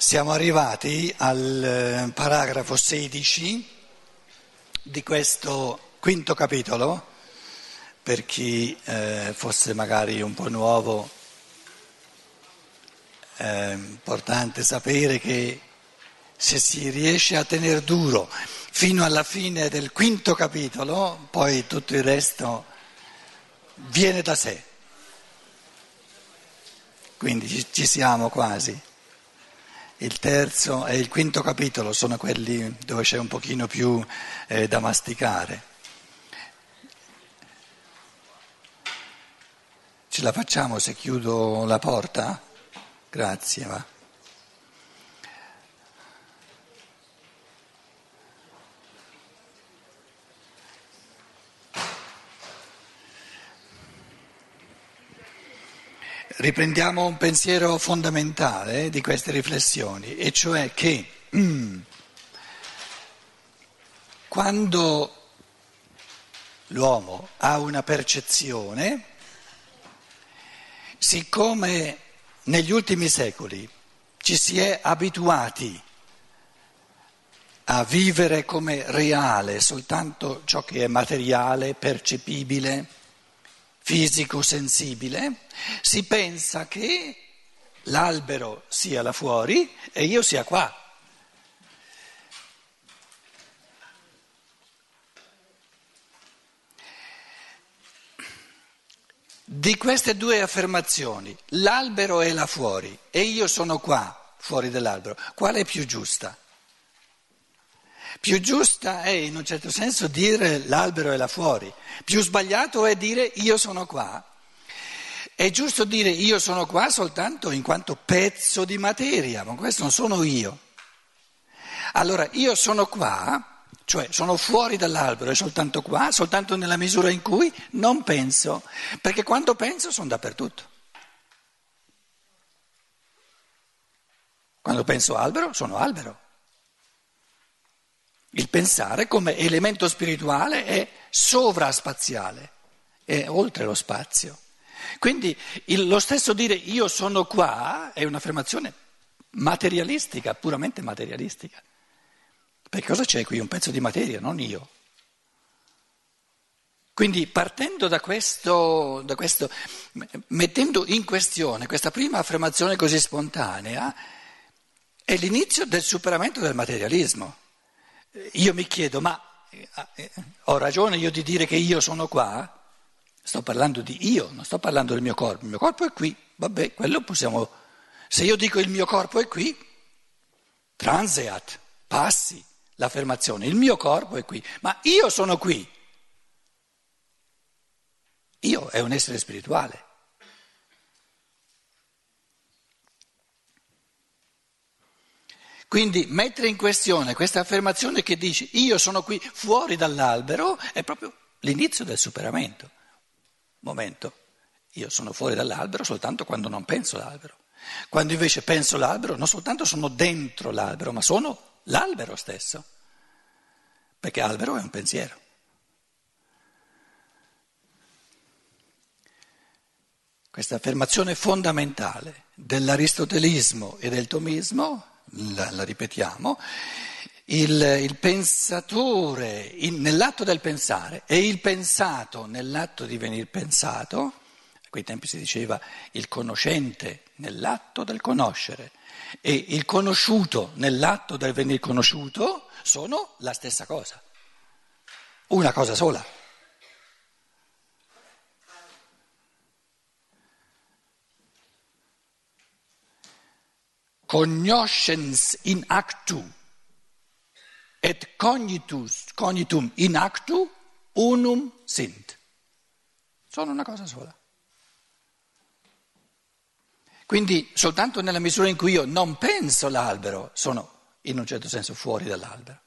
Siamo arrivati al eh, paragrafo 16 di questo quinto capitolo, per chi eh, fosse magari un po' nuovo, è importante sapere che se si riesce a tenere duro fino alla fine del quinto capitolo, poi tutto il resto viene da sé. Quindi ci siamo quasi. Il terzo e il quinto capitolo sono quelli dove c'è un pochino più eh, da masticare. Ce la facciamo se chiudo la porta? Grazie. Va. Riprendiamo un pensiero fondamentale di queste riflessioni, e cioè che mm, quando l'uomo ha una percezione, siccome negli ultimi secoli ci si è abituati a vivere come reale soltanto ciò che è materiale, percepibile, fisico sensibile, si pensa che l'albero sia là fuori e io sia qua. Di queste due affermazioni, l'albero è là fuori e io sono qua, fuori dall'albero, quale è più giusta? Più giusta è in un certo senso dire l'albero è là fuori, più sbagliato è dire io sono qua. È giusto dire io sono qua soltanto in quanto pezzo di materia, ma questo non sono io. Allora io sono qua, cioè sono fuori dall'albero, è soltanto qua, soltanto nella misura in cui non penso, perché quando penso sono dappertutto. Quando penso albero, sono albero. Il pensare come elemento spirituale è sovraspaziale, è oltre lo spazio. Quindi il, lo stesso dire io sono qua è un'affermazione materialistica, puramente materialistica. Perché cosa c'è qui? Un pezzo di materia, non io. Quindi partendo da questo, da questo, mettendo in questione questa prima affermazione così spontanea, è l'inizio del superamento del materialismo. Io mi chiedo, ma eh, ho ragione io di dire che io sono qua? Sto parlando di io, non sto parlando del mio corpo. Il mio corpo è qui, vabbè, quello possiamo... Se io dico il mio corpo è qui, transeat, passi l'affermazione, il mio corpo è qui, ma io sono qui. Io è un essere spirituale. Quindi mettere in questione questa affermazione che dice io sono qui fuori dall'albero è proprio l'inizio del superamento. Momento, io sono fuori dall'albero soltanto quando non penso l'albero. Quando invece penso l'albero non soltanto sono dentro l'albero, ma sono l'albero stesso. Perché albero è un pensiero. Questa affermazione fondamentale dell'aristotelismo e del tomismo la, la ripetiamo, il, il pensatore in, nell'atto del pensare e il pensato nell'atto di venir pensato, a quei tempi si diceva il conoscente nell'atto del conoscere e il conosciuto nell'atto del venir conosciuto, sono la stessa cosa, una cosa sola. Cognoscens in actu et cognitus, cognitum in actu unum sint. Sono una cosa sola. Quindi soltanto nella misura in cui io non penso l'albero sono in un certo senso fuori dall'albero,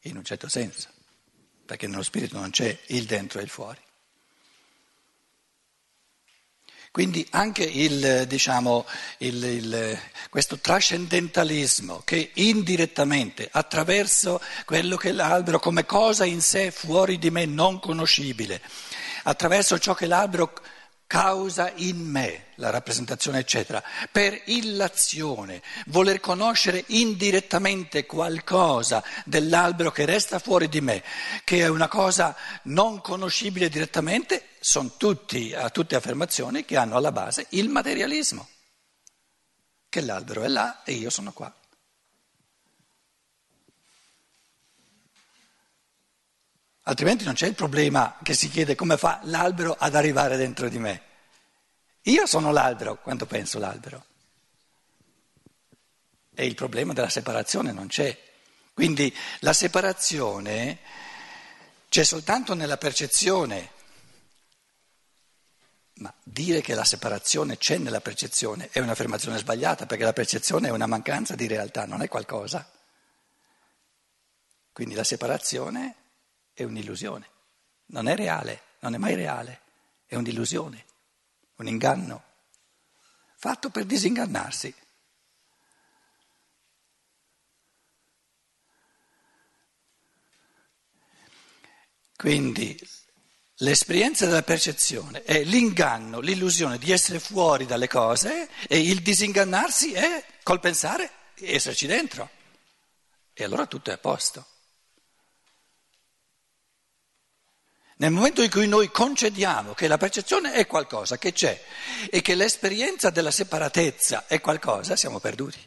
in un certo senso, perché nello spirito non c'è il dentro e il fuori. Quindi anche il, diciamo, il, il, questo trascendentalismo che indirettamente, attraverso quello che l'albero come cosa in sé fuori di me non conoscibile, attraverso ciò che l'albero causa in me, la rappresentazione eccetera, per illazione, voler conoscere indirettamente qualcosa dell'albero che resta fuori di me, che è una cosa non conoscibile direttamente, sono tutti, tutte affermazioni che hanno alla base il materialismo, che l'albero è là e io sono qua. Altrimenti non c'è il problema che si chiede come fa l'albero ad arrivare dentro di me. Io sono l'albero quando penso l'albero. E il problema della separazione non c'è. Quindi la separazione c'è soltanto nella percezione. Ma dire che la separazione c'è nella percezione è un'affermazione sbagliata perché la percezione è una mancanza di realtà, non è qualcosa. Quindi la separazione è un'illusione, non è reale, non è mai reale, è un'illusione, un inganno, fatto per disingannarsi. Quindi l'esperienza della percezione è l'inganno, l'illusione di essere fuori dalle cose e il disingannarsi è col pensare esserci dentro. E allora tutto è a posto. Nel momento in cui noi concediamo che la percezione è qualcosa che c'è e che l'esperienza della separatezza è qualcosa, siamo perduti.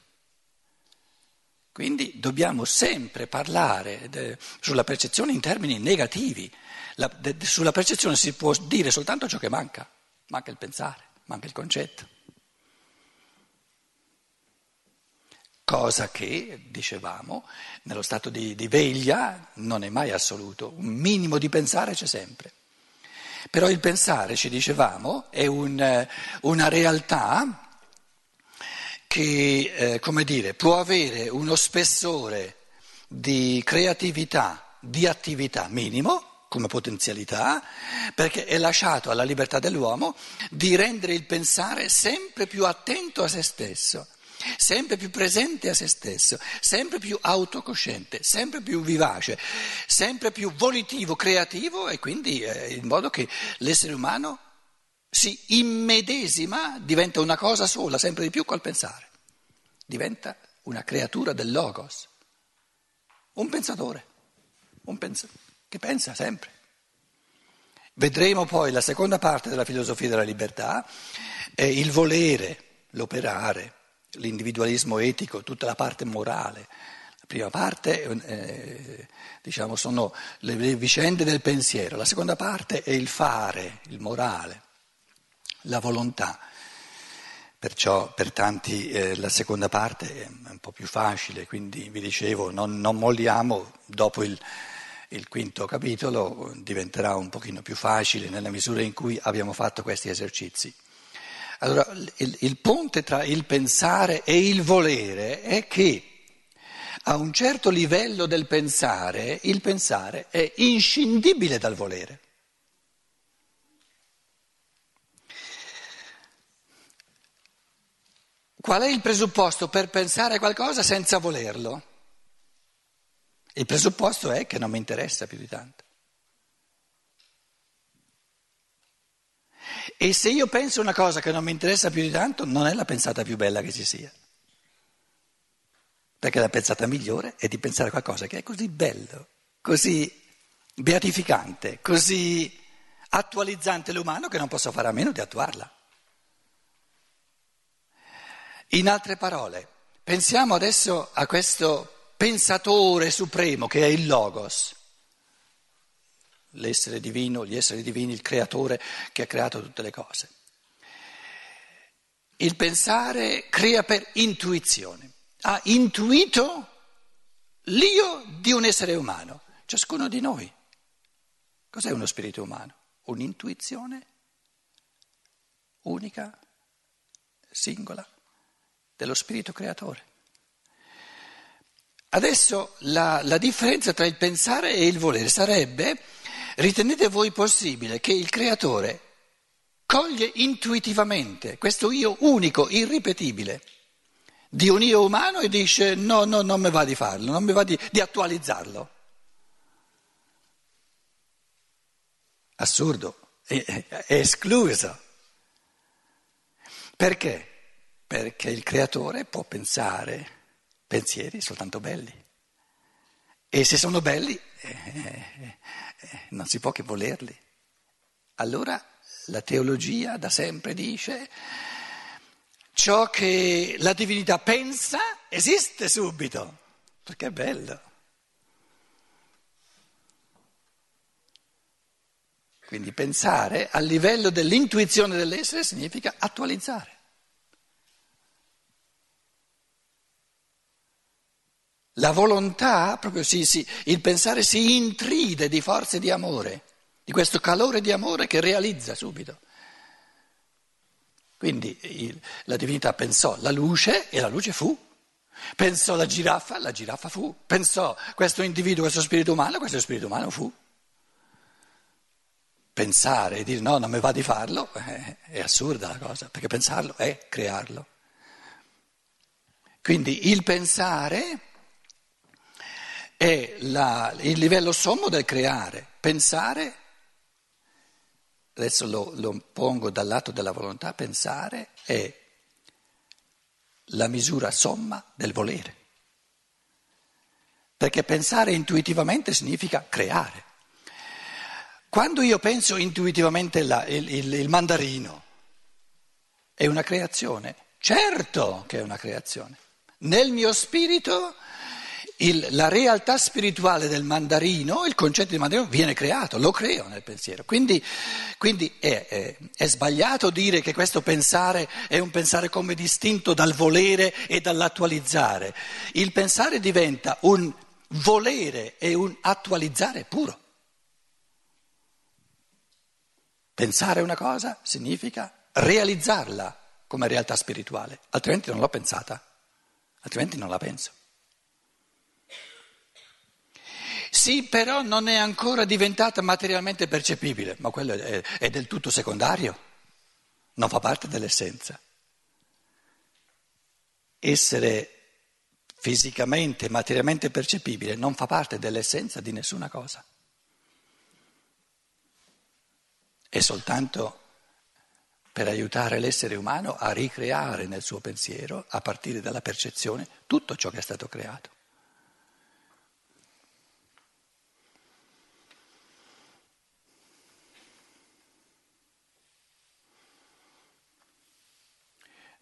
Quindi dobbiamo sempre parlare de, sulla percezione in termini negativi. La, de, sulla percezione si può dire soltanto ciò che manca, manca il pensare, manca il concetto. Cosa che, dicevamo, nello stato di, di veglia non è mai assoluto, un minimo di pensare c'è sempre. Però il pensare, ci dicevamo, è un, una realtà che, eh, come dire, può avere uno spessore di creatività, di attività minimo, come potenzialità, perché è lasciato alla libertà dell'uomo di rendere il pensare sempre più attento a se stesso sempre più presente a se stesso, sempre più autocosciente, sempre più vivace, sempre più volitivo, creativo e quindi eh, in modo che l'essere umano si immedesima, diventa una cosa sola, sempre di più col pensare, diventa una creatura del logos, un pensatore, un pens- che pensa sempre. Vedremo poi la seconda parte della filosofia della libertà, è il volere, l'operare l'individualismo etico, tutta la parte morale. La prima parte eh, diciamo, sono le, le vicende del pensiero, la seconda parte è il fare, il morale, la volontà. Perciò per tanti eh, la seconda parte è un po' più facile, quindi vi dicevo non, non molliamo, dopo il, il, quinto capitolo diventerà un pochino più facile nella misura in cui abbiamo fatto questi esercizi. Allora, il, il ponte tra il pensare e il volere è che a un certo livello del pensare il pensare è inscindibile dal volere. Qual è il presupposto per pensare qualcosa senza volerlo? Il presupposto è che non mi interessa più di tanto. E se io penso una cosa che non mi interessa più di tanto, non è la pensata più bella che ci sia. Perché la pensata migliore è di pensare a qualcosa che è così bello, così beatificante, così attualizzante l'umano che non posso fare a meno di attuarla. In altre parole, pensiamo adesso a questo pensatore supremo che è il Logos l'essere divino, gli esseri divini, il creatore che ha creato tutte le cose. Il pensare crea per intuizione. Ha intuito l'io di un essere umano, ciascuno di noi. Cos'è uno spirito umano? Un'intuizione unica, singola, dello spirito creatore. Adesso la, la differenza tra il pensare e il volere sarebbe Ritenete voi possibile che il creatore coglie intuitivamente questo io unico, irripetibile, di un io umano e dice no, no, non mi va di farlo, non mi va di, di attualizzarlo? Assurdo, è, è escluso. Perché? Perché il creatore può pensare pensieri soltanto belli. E se sono belli, eh, eh, eh, non si può che volerli. Allora la teologia da sempre dice ciò che la divinità pensa esiste subito, perché è bello. Quindi pensare a livello dell'intuizione dell'essere significa attualizzare. La volontà, proprio si, si, il pensare si intride di forze di amore, di questo calore di amore che realizza subito. Quindi il, la divinità pensò la luce e la luce fu. Pensò la giraffa, la giraffa fu. Pensò questo individuo, questo spirito umano, questo spirito umano fu pensare e dire no, non mi va di farlo, eh, è assurda la cosa, perché pensarlo è crearlo. Quindi il pensare è la, il livello sommo del creare. Pensare, adesso lo, lo pongo dal lato della volontà, pensare è la misura somma del volere. Perché pensare intuitivamente significa creare. Quando io penso intuitivamente la, il, il, il mandarino, è una creazione? Certo che è una creazione. Nel mio spirito il, la realtà spirituale del mandarino, il concetto di mandarino viene creato, lo creo nel pensiero. Quindi, quindi è, è, è, sbagliato dire che questo pensare è un pensare come distinto dal volere e dall'attualizzare. Il pensare diventa un volere e un attualizzare puro. Pensare una cosa significa realizzarla come realtà spirituale, altrimenti non l'ho pensata, altrimenti non la penso. Sì, però non è ancora diventata materialmente percepibile, ma quello è, è del tutto secondario, non fa parte dell'essenza. Essere fisicamente, materialmente percepibile non fa parte dell'essenza di nessuna cosa. è soltanto per aiutare l'essere umano a ricreare nel suo pensiero, a partire dalla percezione, tutto ciò che è stato creato.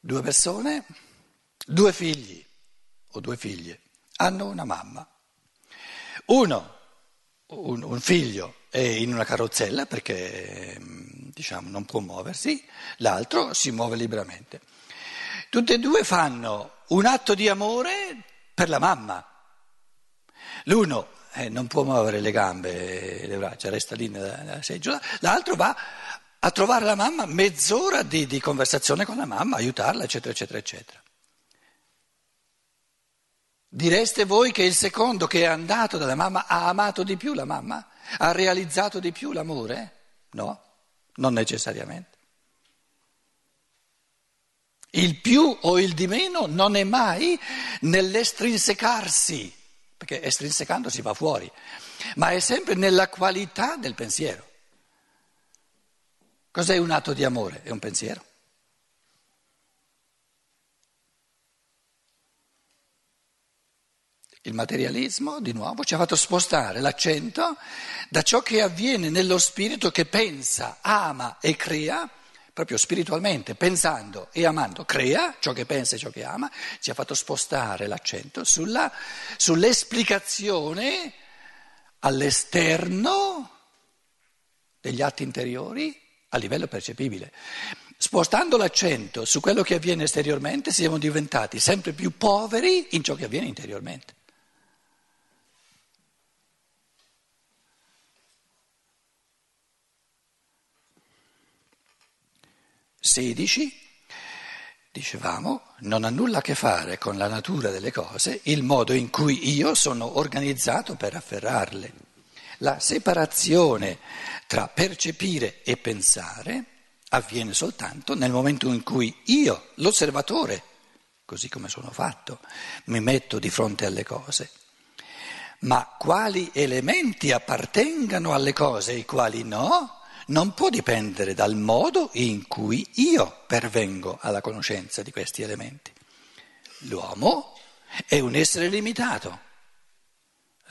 Due persone, due figli o due figlie, hanno una mamma. Uno, un, un figlio, è in una carrozzella perché diciamo, non può muoversi, l'altro si muove liberamente. Tutti e due fanno un atto di amore per la mamma. L'uno eh, non può muovere le gambe le braccia, resta lì nella, nella seggiola, l'altro va a trovare la mamma, mezz'ora di, di conversazione con la mamma, aiutarla, eccetera, eccetera, eccetera. Direste voi che il secondo che è andato dalla mamma ha amato di più la mamma? Ha realizzato di più l'amore? No, non necessariamente. Il più o il di meno non è mai nell'estrinsecarsi, perché estrinsecando si va fuori, ma è sempre nella qualità del pensiero. Cos'è un atto di amore? È un pensiero. Il materialismo, di nuovo, ci ha fatto spostare l'accento da ciò che avviene nello spirito che pensa, ama e crea, proprio spiritualmente, pensando e amando, crea ciò che pensa e ciò che ama, ci ha fatto spostare l'accento sulla, sull'esplicazione all'esterno degli atti interiori a livello percepibile. Spostando l'accento su quello che avviene esteriormente siamo diventati sempre più poveri in ciò che avviene interiormente. 16, dicevamo, non ha nulla a che fare con la natura delle cose il modo in cui io sono organizzato per afferrarle. La separazione tra percepire e pensare avviene soltanto nel momento in cui io, l'osservatore, così come sono fatto, mi metto di fronte alle cose. Ma quali elementi appartengano alle cose e quali no, non può dipendere dal modo in cui io pervengo alla conoscenza di questi elementi. L'uomo è un essere limitato.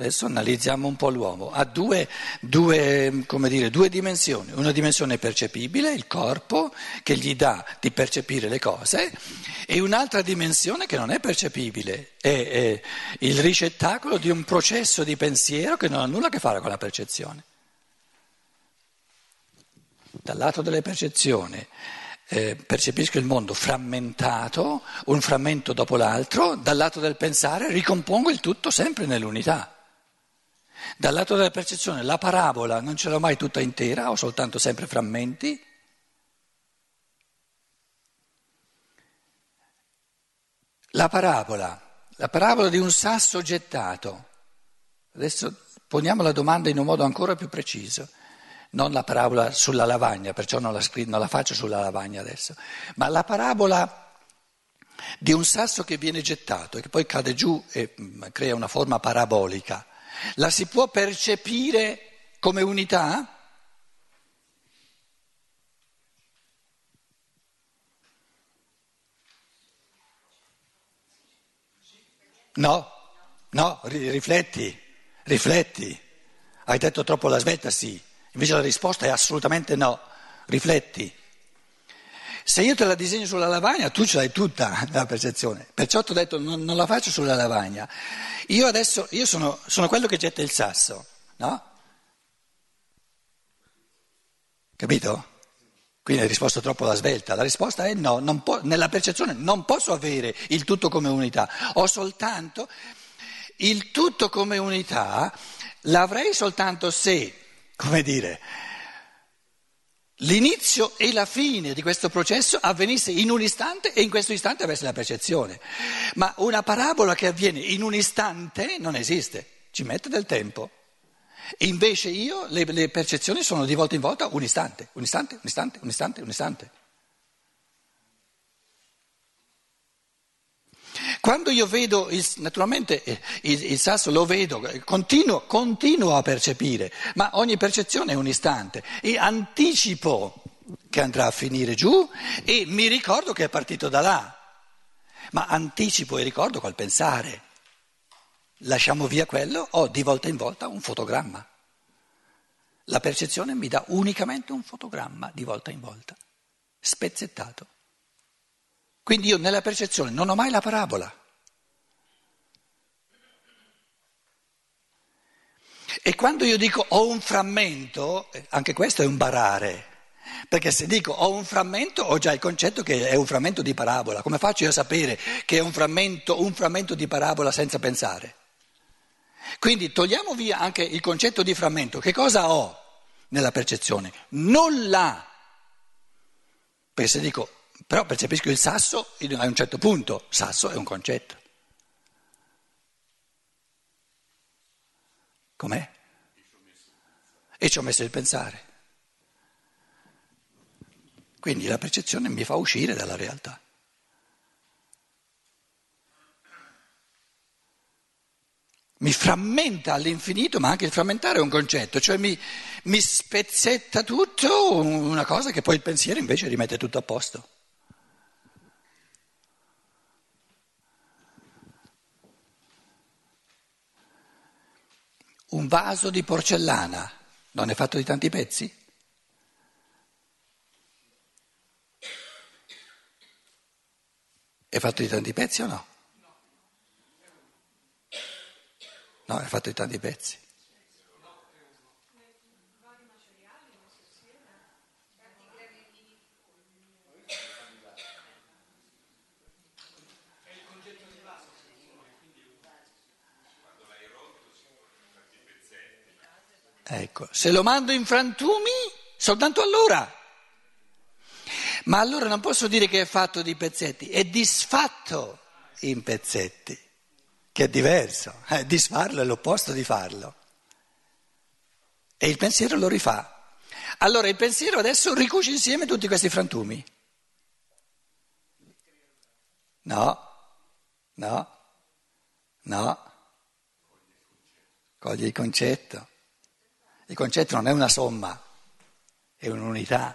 Adesso analizziamo un po' l'uomo. Ha due, due, dire, due, dimensioni. Una dimensione percepibile, il corpo, che gli dà di percepire le cose, e un'altra dimensione che non è percepibile, è, è il ricettacolo di un processo di pensiero che non ha nulla a che fare con la percezione. Dal lato delle percezioni eh, percepisco il mondo frammentato, un frammento dopo l'altro, dal lato del pensare ricompongo il tutto sempre nell'unità. Dal lato della percezione la parabola non ce l'ho mai tutta intera, ho soltanto sempre frammenti. La parabola, la parabola di un sasso gettato. Adesso poniamo la domanda in un modo ancora più preciso. Non la parabola sulla lavagna, perciò non la, scritto, non la faccio sulla lavagna adesso, ma la parabola di un sasso che viene gettato e che poi cade giù e mm, crea una forma parabolica. La si può percepire come unità? No, no, rifletti, rifletti. Hai detto troppo la svelta, sì. Invece la risposta è assolutamente no. Rifletti. Se io te la disegno sulla lavagna, tu ce l'hai tutta la percezione. Perciò ti ho detto non, non, la faccio sulla lavagna. Io adesso io sono, sono quello che getta il sasso, no? Capito? Quindi hai risposto troppo alla svelta. La risposta è no, po- nella percezione non posso avere il tutto come unità, ho soltanto il tutto come unità, l'avrei soltanto se, come dire, l'inizio e la fine di questo processo avvenisse in un istante e in questo istante avesse la percezione. Ma una parabola che avviene in un istante non esiste, ci mette del tempo. Invece io, le, le percezioni sono di volta in volta un istante, un istante, un istante, un istante, un istante. Quando io vedo, il, naturalmente eh, il, il, sasso lo vedo, continuo, continuo a percepire, ma ogni percezione è un istante e anticipo che andrà a finire giù e mi ricordo che è partito da là, ma anticipo e ricordo col pensare. Lasciamo via quello, ho di volta in volta un fotogramma. La percezione mi dà unicamente un fotogramma di volta in volta, spezzettato. Quindi io nella percezione non ho mai la parabola. E quando io dico ho un frammento, anche questo è un barare, perché se dico ho un frammento ho già il concetto che è un frammento di parabola. Come faccio io a sapere che è un frammento, un frammento di parabola senza pensare? Quindi togliamo via anche il concetto di frammento. Che cosa ho nella percezione? Nulla. Perché se dico però percepisco il sasso a un certo punto, sasso è un concetto. Com'è? E ci ho messo il pensare. Quindi la percezione mi fa uscire dalla realtà. Mi frammenta all'infinito, ma anche il frammentare è un concetto, cioè mi, mi spezzetta tutto, una cosa che poi il pensiero invece rimette tutto a posto. Un vaso di porcellana non è fatto di tanti pezzi? È fatto di tanti pezzi o no? No, è fatto di tanti pezzi. Ecco, se lo mando in frantumi, soltanto allora. Ma allora non posso dire che è fatto di pezzetti, è disfatto in pezzetti, che è diverso. Eh, disfarlo è l'opposto di farlo. E il pensiero lo rifà. Allora il pensiero adesso ricuce insieme tutti questi frantumi. No, no, no. Coglie il concetto. Il concetto non è una somma, è un'unità.